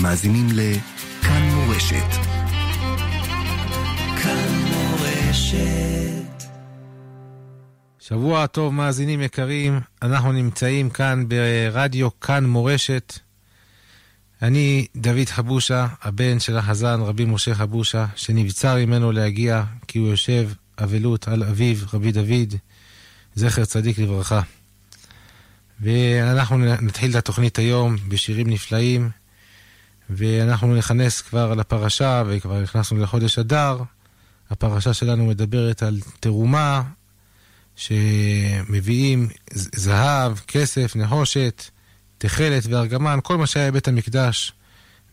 אתם מאזינים לכאן מורשת. כאן מורשת. שבוע טוב, מאזינים יקרים. אנחנו נמצאים כאן ברדיו כאן מורשת. אני דוד חבושה, הבן של החזן רבי משה חבושה, שנבצר ממנו להגיע כי הוא יושב אבלות על אביו רבי דוד, זכר צדיק לברכה. ואנחנו נתחיל את התוכנית היום בשירים נפלאים, ואנחנו נכנס כבר לפרשה, וכבר נכנסנו לחודש אדר. הפרשה שלנו מדברת על תרומה שמביאים זהב, כסף, נחושת, תכלת וארגמן, כל מה שהיה בבית המקדש.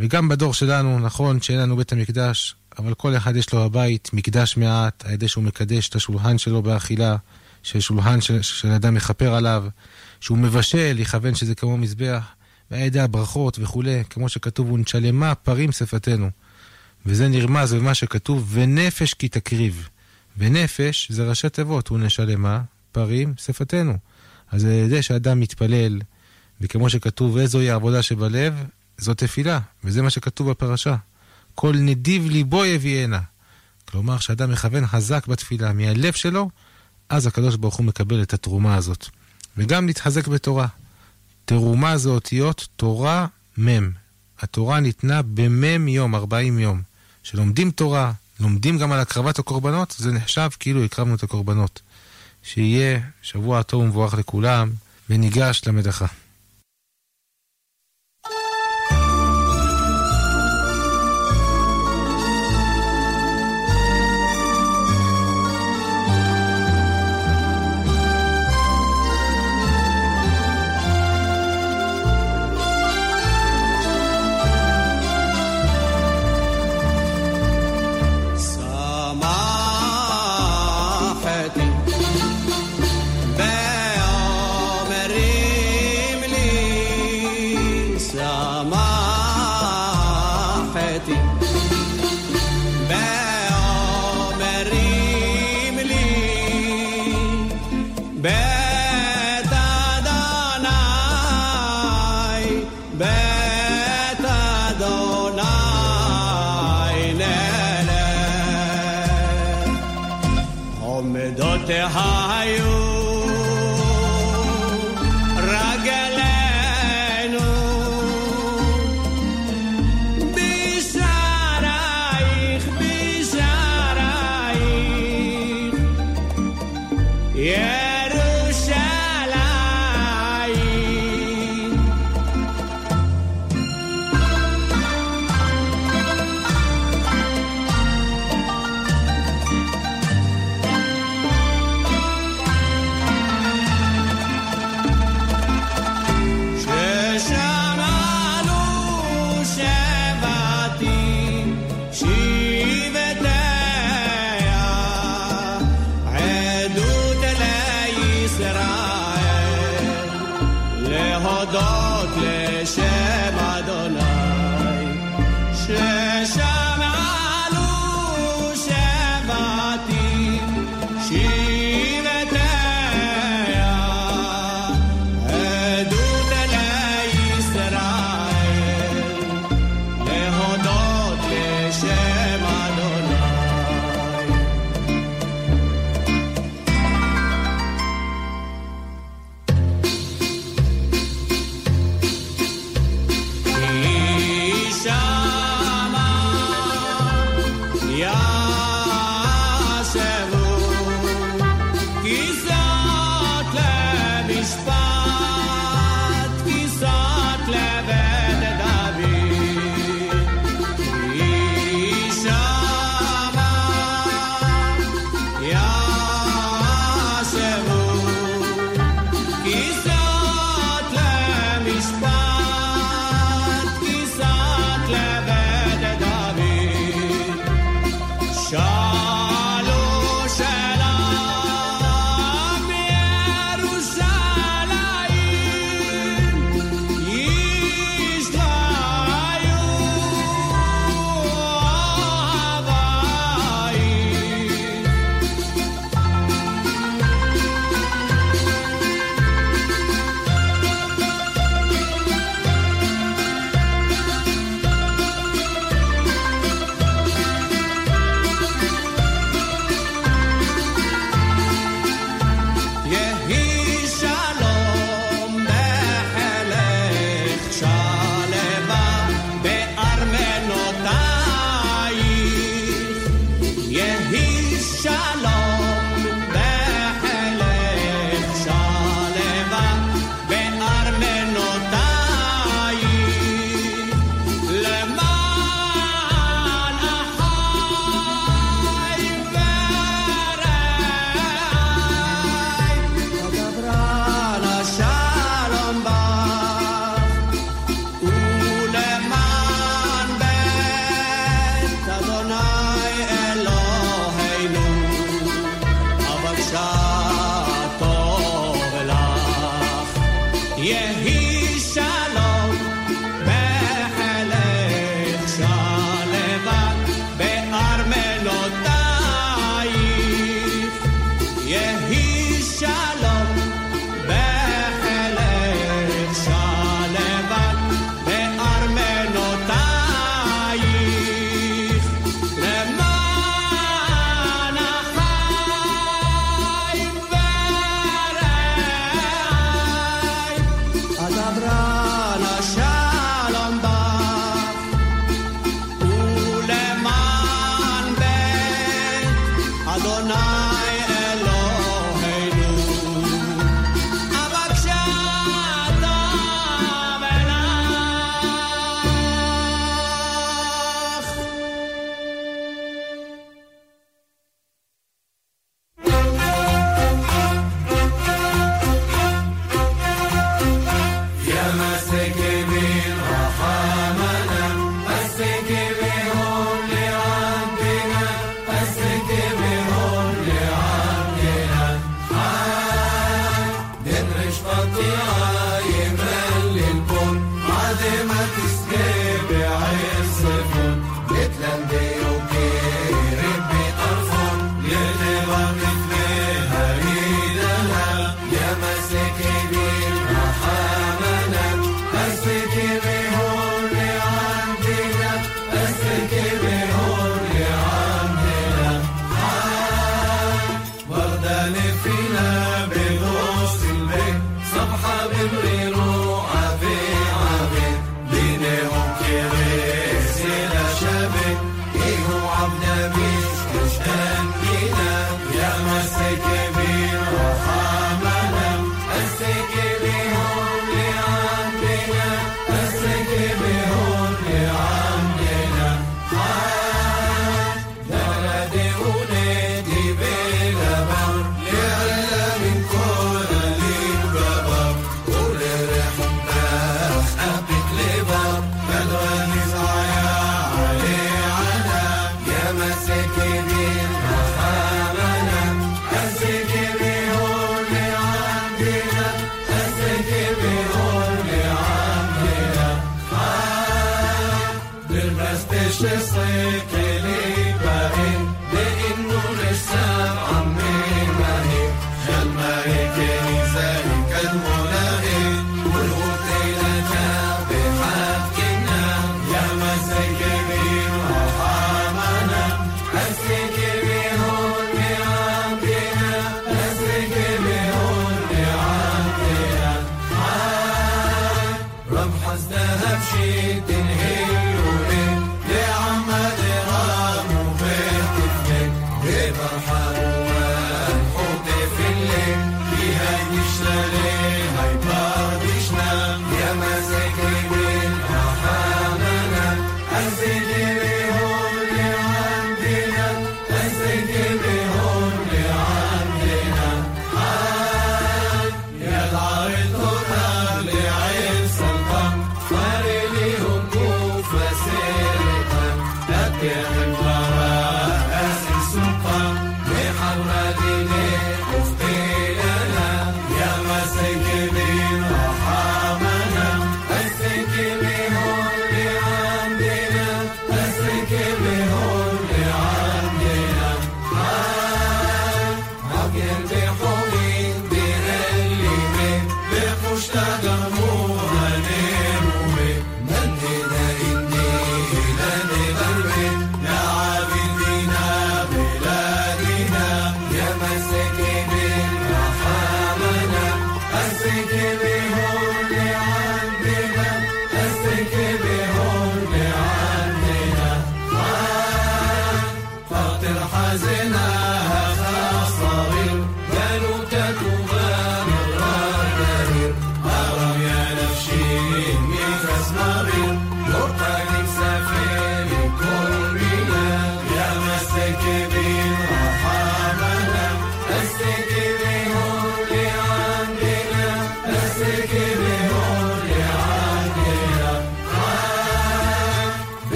וגם בדור שלנו, נכון שאין לנו בית המקדש, אבל כל אחד יש לו הבית, מקדש מעט, על ידי שהוא מקדש את השולחן שלו באכילה, ששולחן של, של אדם מכפר עליו, שהוא מבשל, יכוון שזה כמו מזבח, ועל ידי הברכות וכולי, כמו שכתוב, ונשלמה פרים שפתנו. וזה נרמז במה שכתוב, ונפש כי תקריב. ונפש זה ראשי תיבות, ונשלמה פרים שפתנו. אז על ידי שאדם מתפלל, וכמו שכתוב, איזוהי העבודה שבלב, זו תפילה, וזה מה שכתוב בפרשה. כל נדיב ליבו יביאנה. כלומר, כשאדם מכוון חזק בתפילה מהלב שלו, אז הקדוש ברוך הוא מקבל את התרומה הזאת. וגם להתחזק בתורה. תרומה זה אותיות תורה מ'. התורה ניתנה במ' יום, 40 יום. שלומדים תורה, לומדים גם על הקרבת הקורבנות, זה נחשב כאילו הקרבנו את הקורבנות. שיהיה שבוע טוב ומבורך לכולם, וניגש למדחה.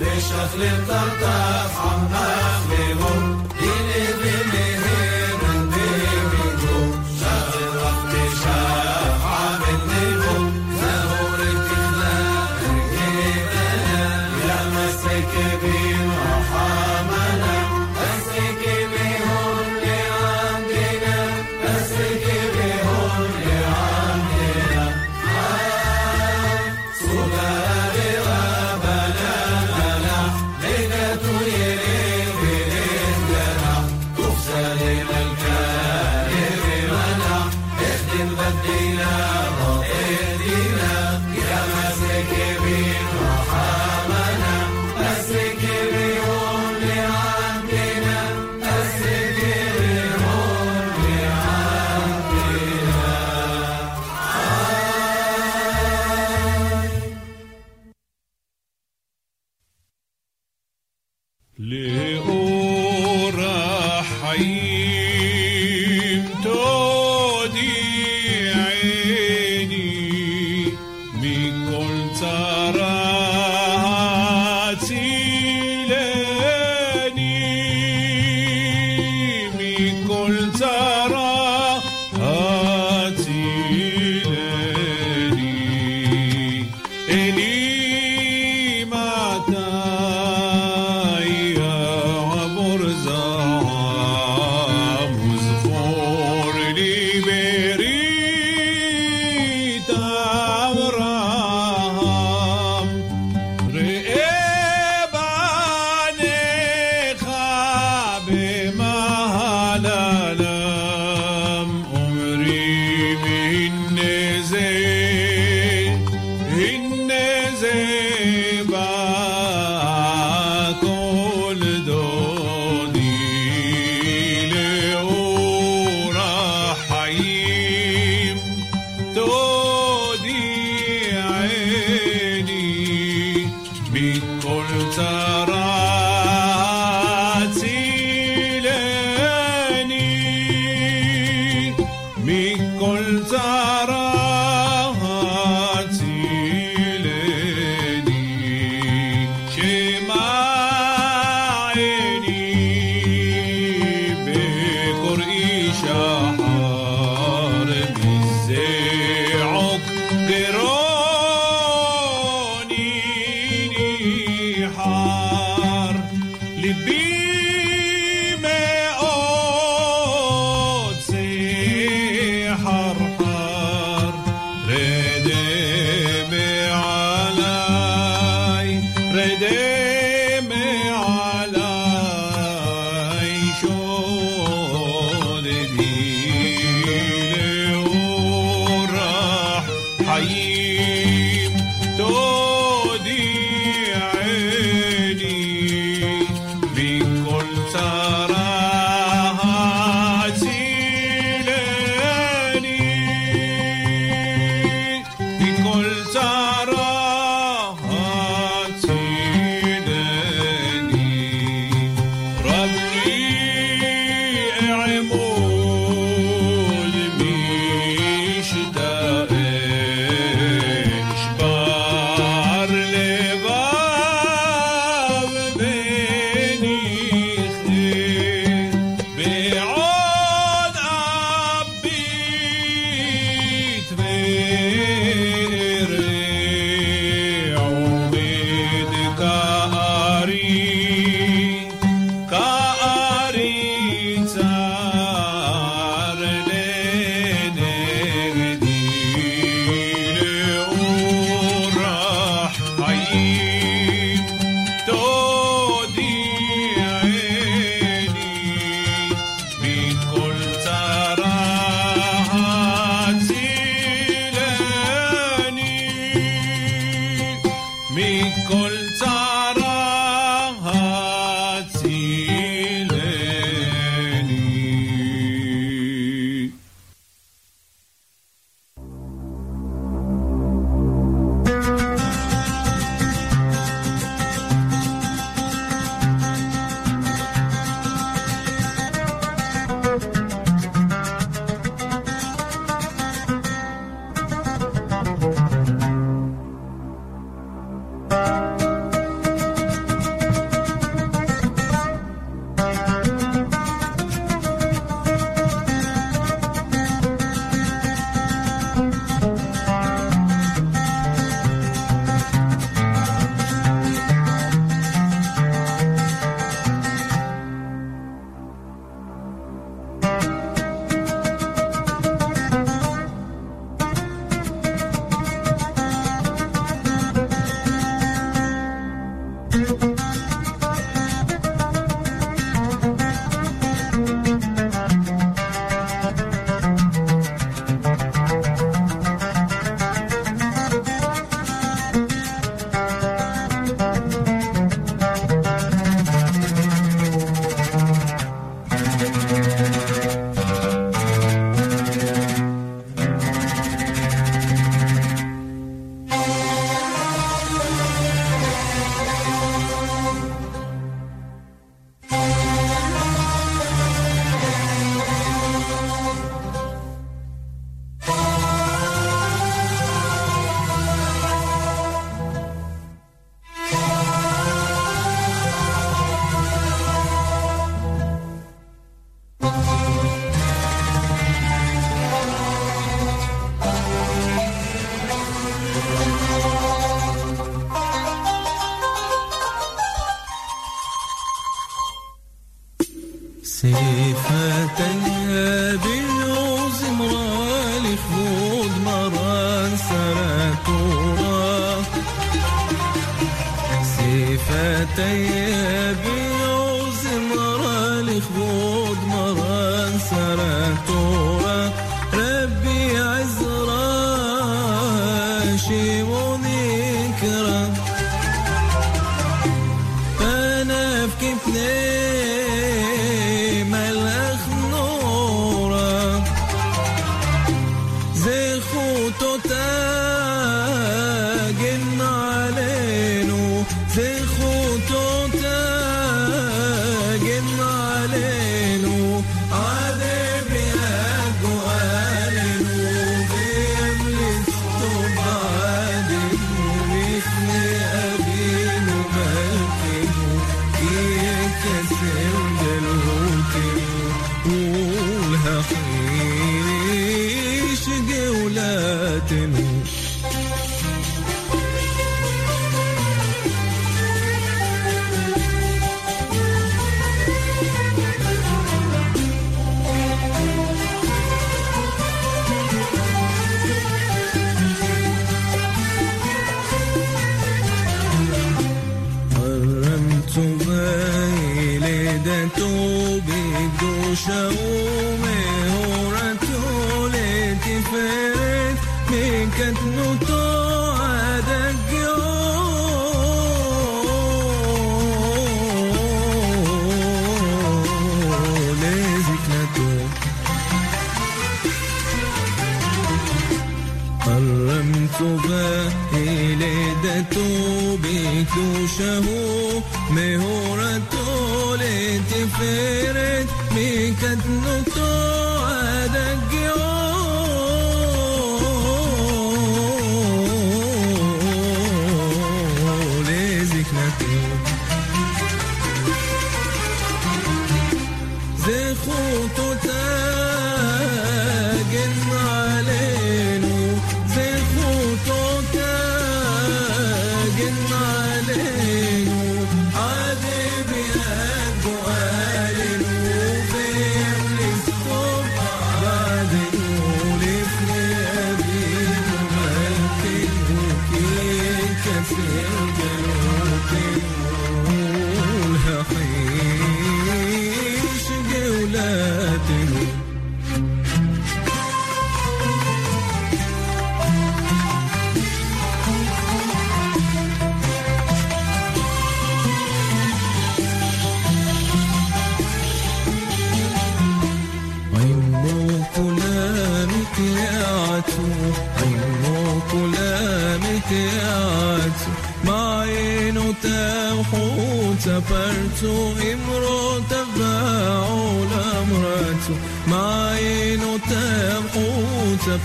בשכלם תרתח עמך לאמור, הנה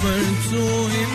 Vẫn.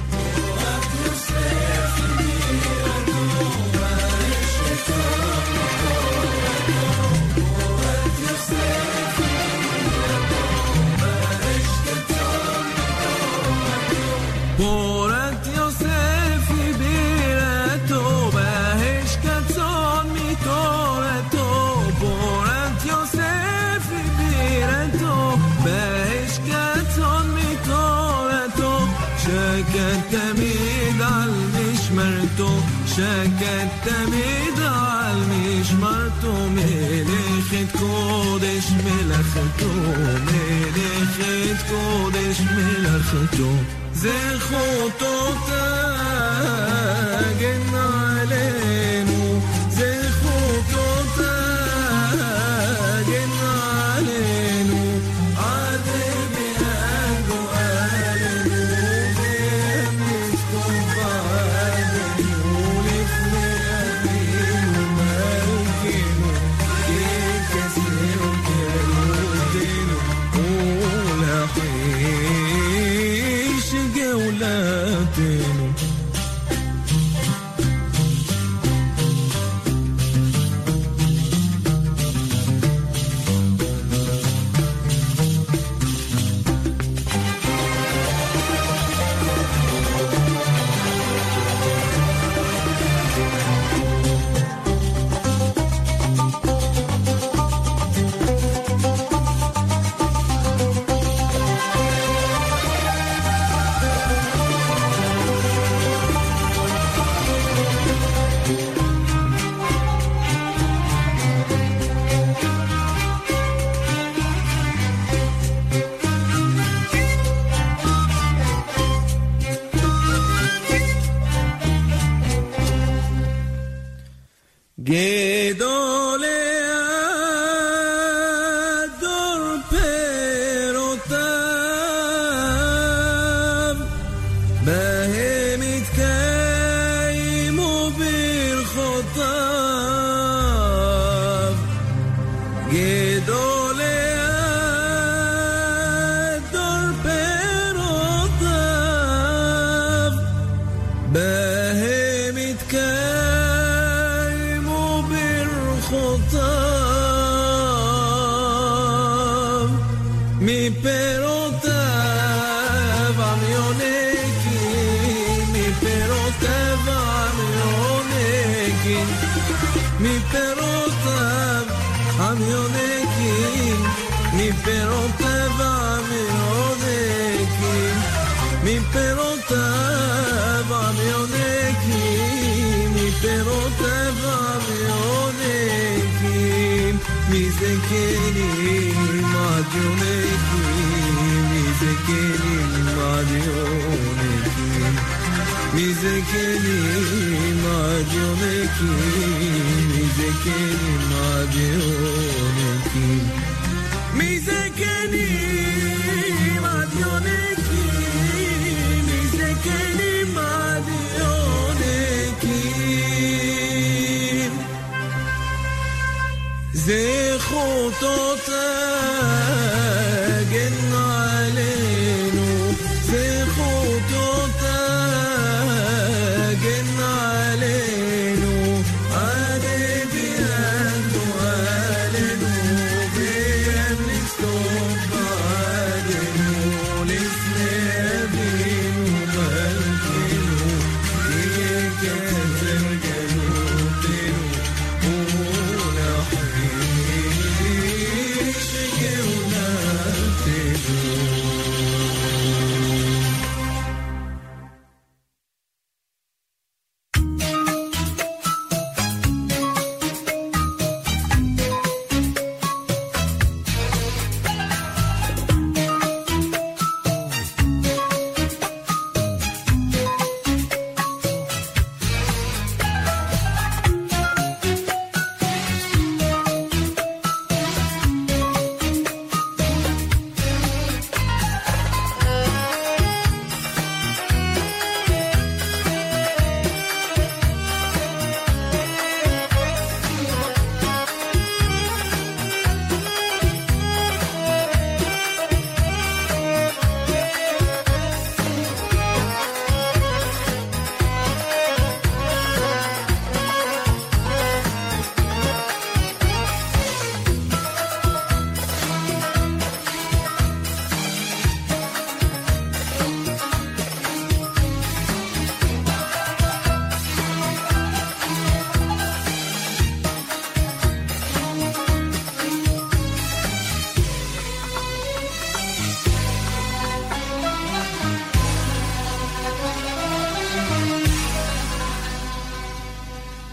תמיד על משמרתו מלאכת קודש מלאכתו מלאכת קודש מלאכתו. זכותו תגן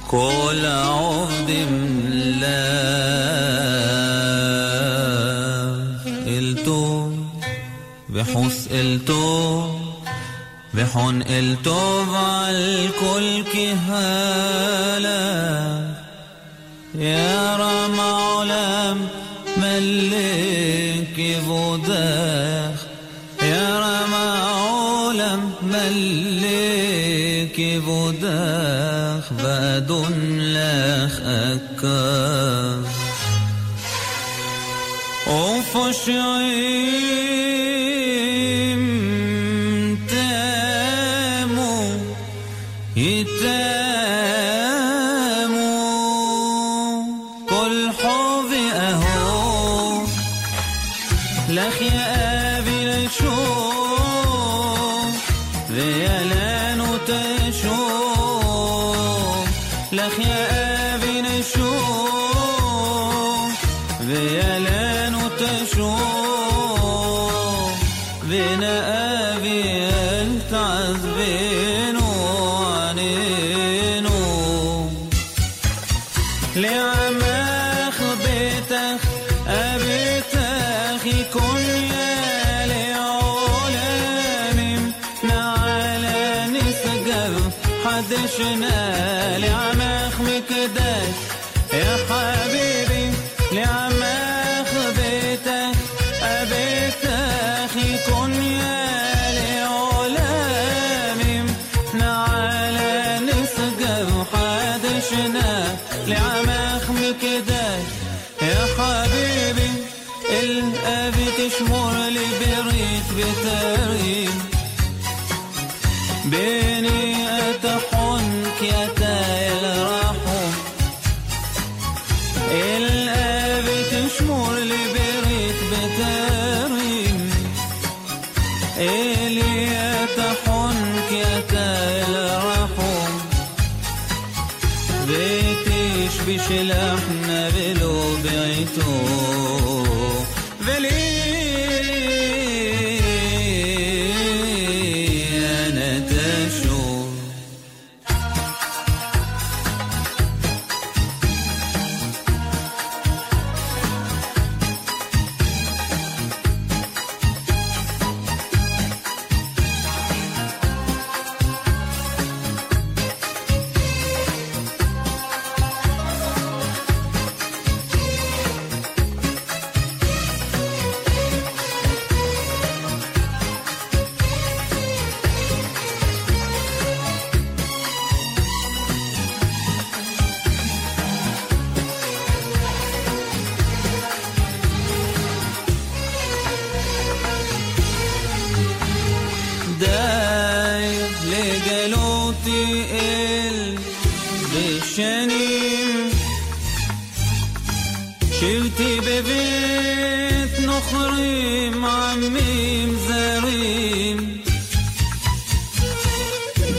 كل عبد لا التوم بحس التوم بحن التوب على الكل كهالة. يا رب أحد لا خكا وفشعي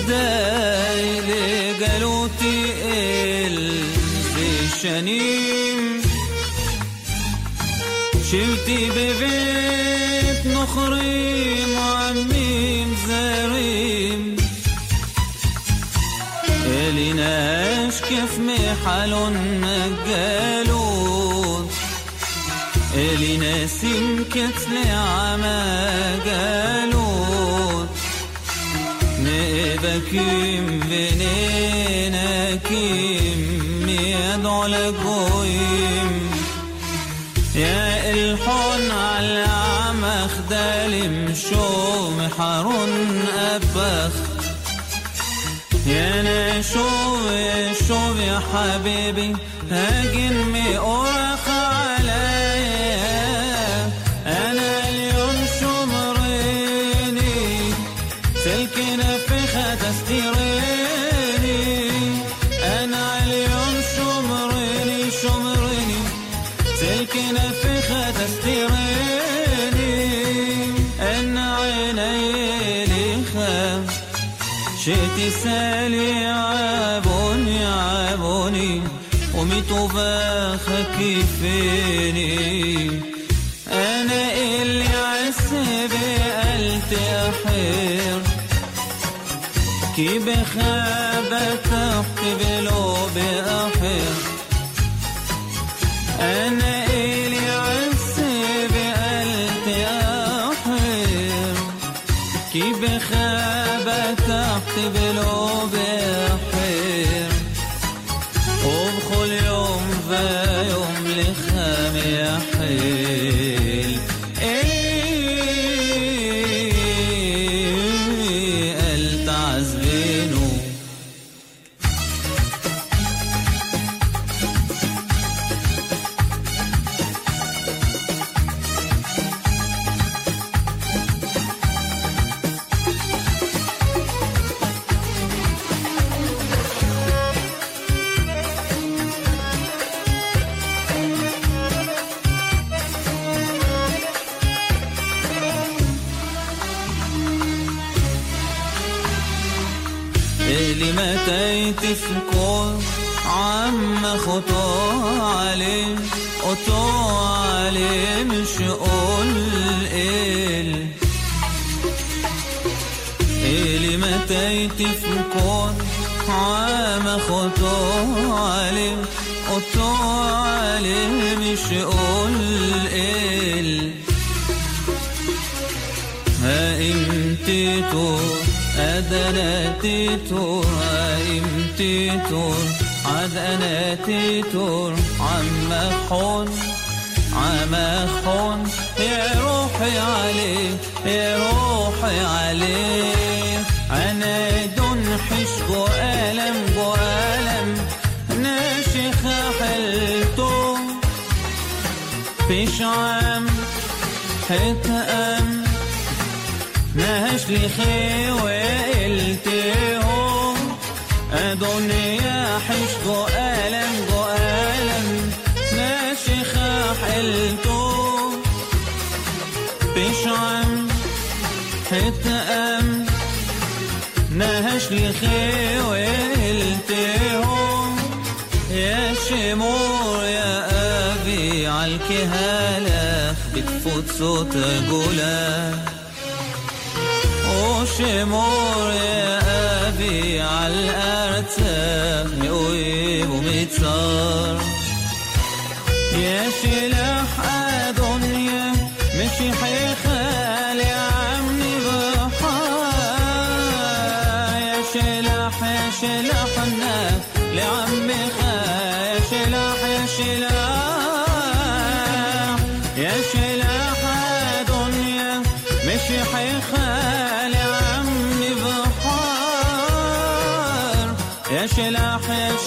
بداي قالوتي في الشنيم شلتي ببيت نخريم وعميم زاريم إليناش كيف محلون مجالون إلي ناس كتلي عما جالون baküm venena kim يدعو لكويم يا إلحون على عم خدالم شوم حرون أبخ. يا نشوم شوم يا حبيبي هاجن مي 诶 خولتهم يا شموع يا أبي عالكهالة بتفوت صوت جولة يا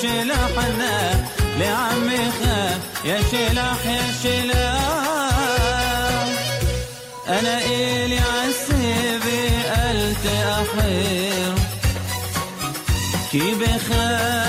شلاحنا لعمي خاف يا شلاح يا شلاح أنا إلي عسيبي قلت احير كي بخاف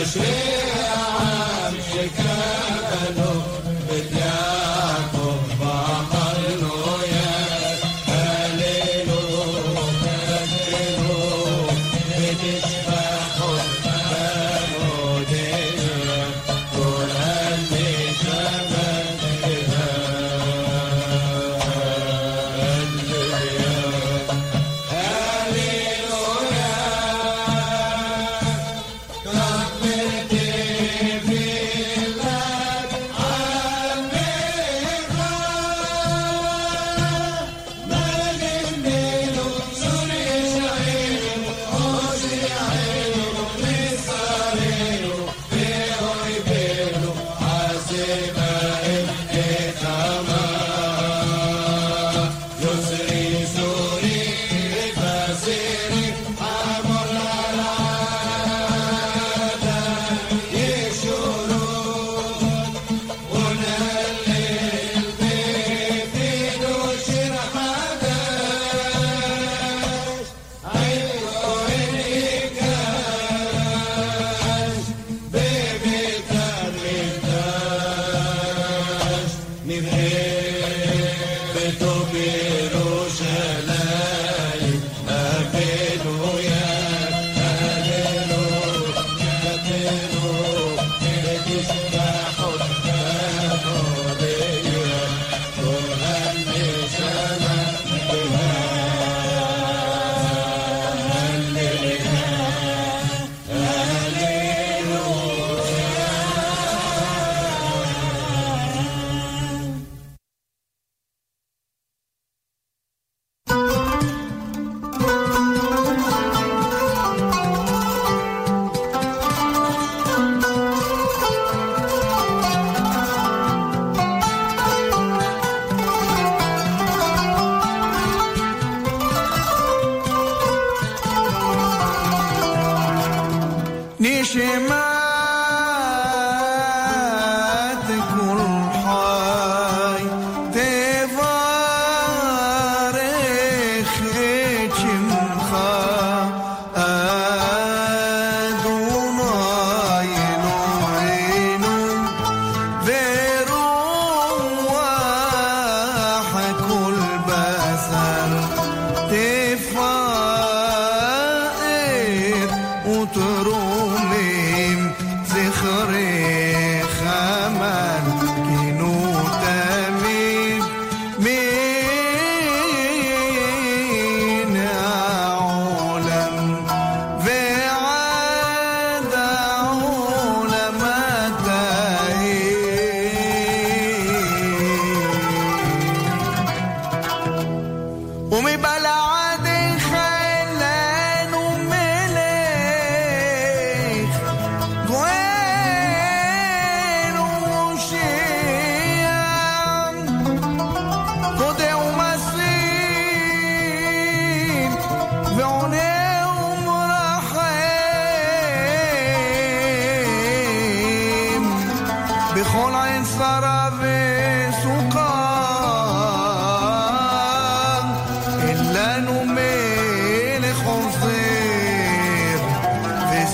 Hashem.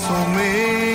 for me.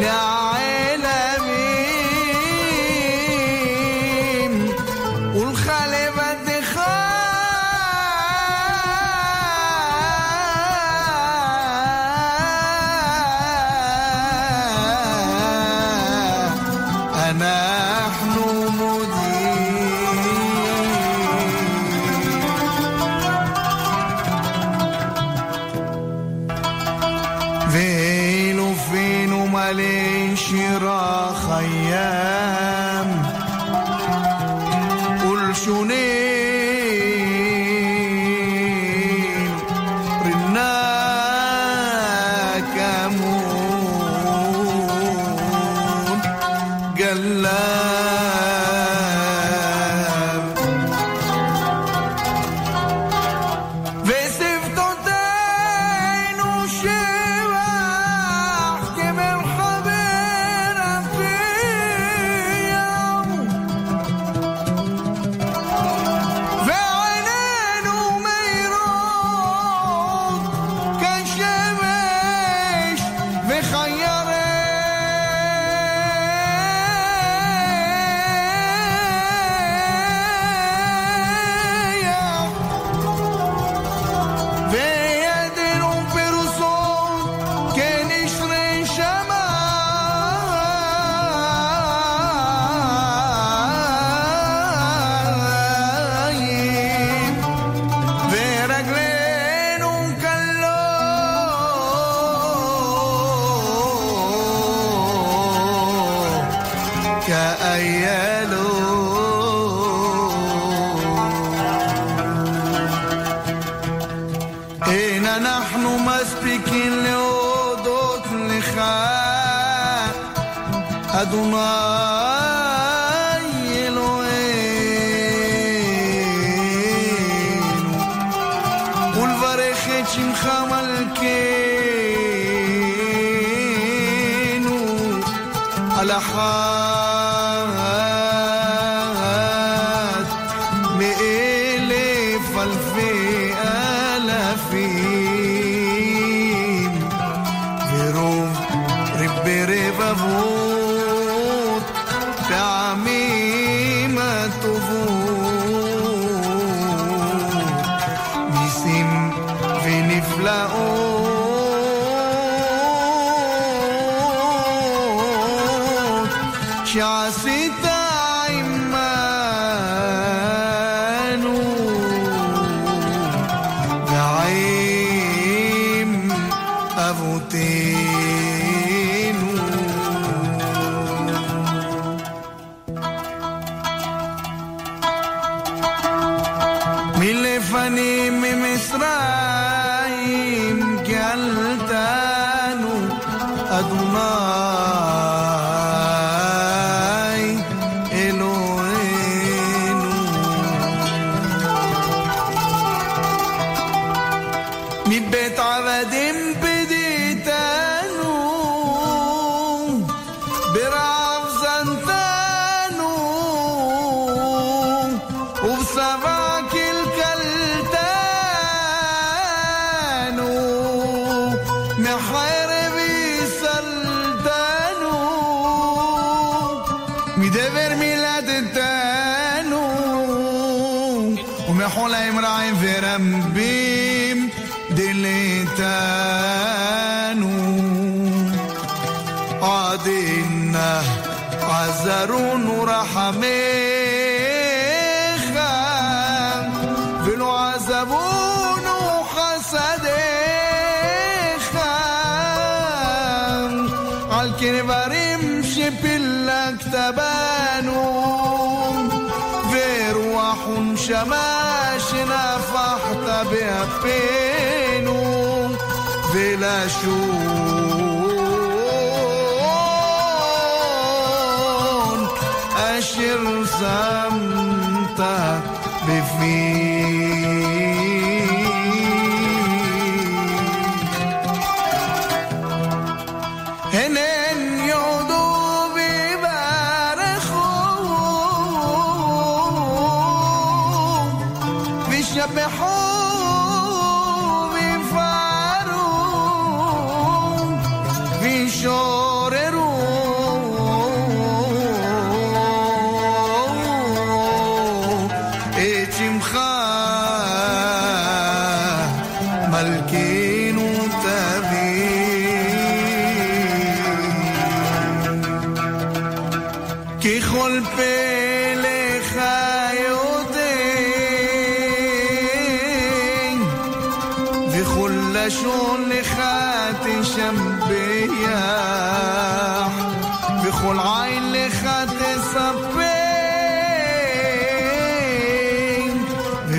now. אין אנחנו מספיקים להודות לך, אדוני mi dever mi ladetanu u me hola imraim verambim diletanu عدنا عذرون رحمين la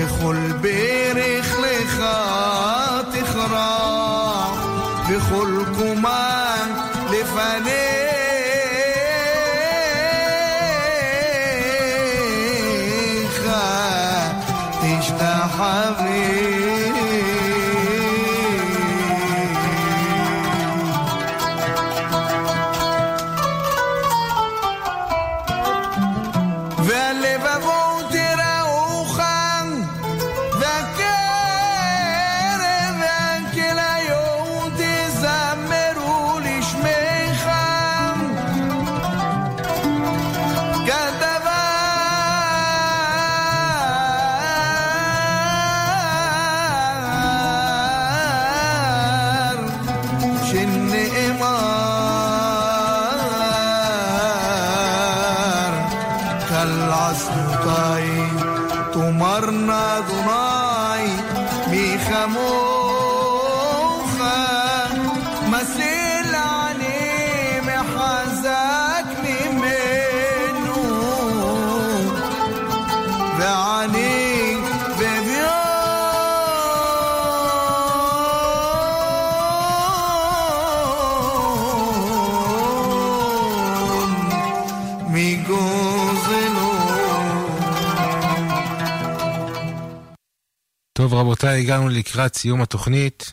וכל ברך לך תכרח וכל קומה לפניך תשתחווה טוב, רבותיי, הגענו לקראת סיום התוכנית.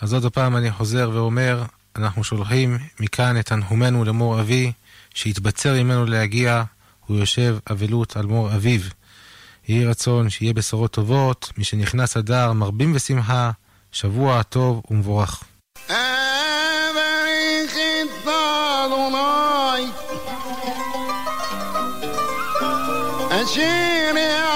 אז עוד הפעם אני חוזר ואומר, אנחנו שולחים מכאן את תנחומינו למור אבי, שהתבצר ממנו להגיע, הוא יושב אבלות על מור אביו. יהי רצון שיהיה בשורות טובות, מי שנכנס אדר מרבים ושמחה, שבוע טוב ומבורך. אשר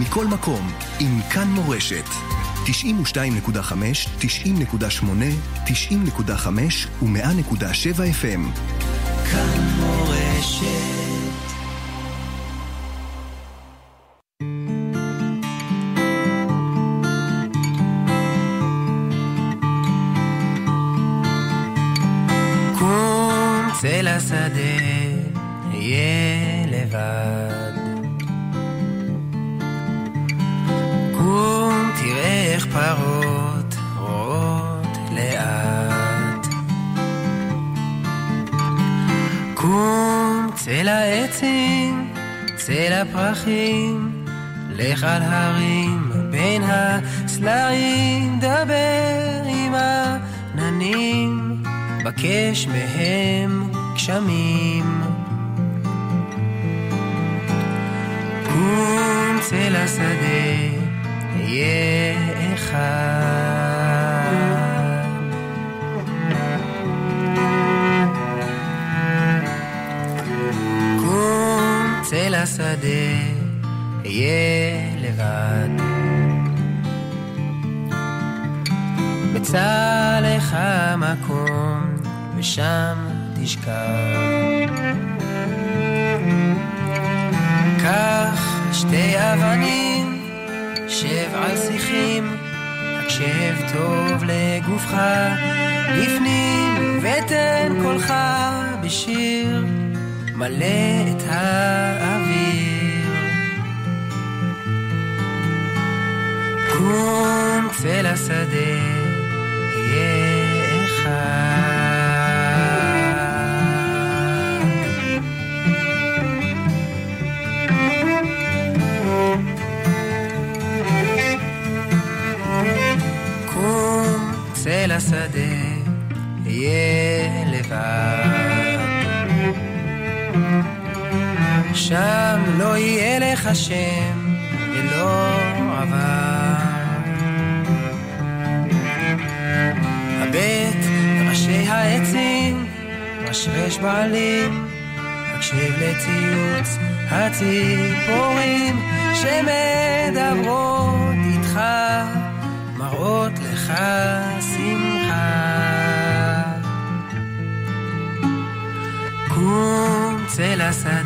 מכל מקום, עם כאן מורשת. 92.5, 90.8, 90.5 ו-100.7 FM. כאן מורשת. צא לשדה צא לפרחים, לך על הרים בין הסלעים, דבר עם עננים, בקש מהם גשמים. קום, צא לשדה, אהיה אחד. לשדה, אהיה לבד. מצא לך מקום, ושם תשכב. קח שתי אבנים, שב על שיחים, הקשב טוב לגופך, בפנים, ותן קולך בשיר, מלא את האוויר. קום, צא לשדה, אהיה אחד. קום, צא לשדה, אהיה לבד. שם לא יהיה לך שם ולא רשרש בעלים, הקשב לציוץ הציפורים שמדברות איתך, מראות לך שמחה. קום, צא לשדה.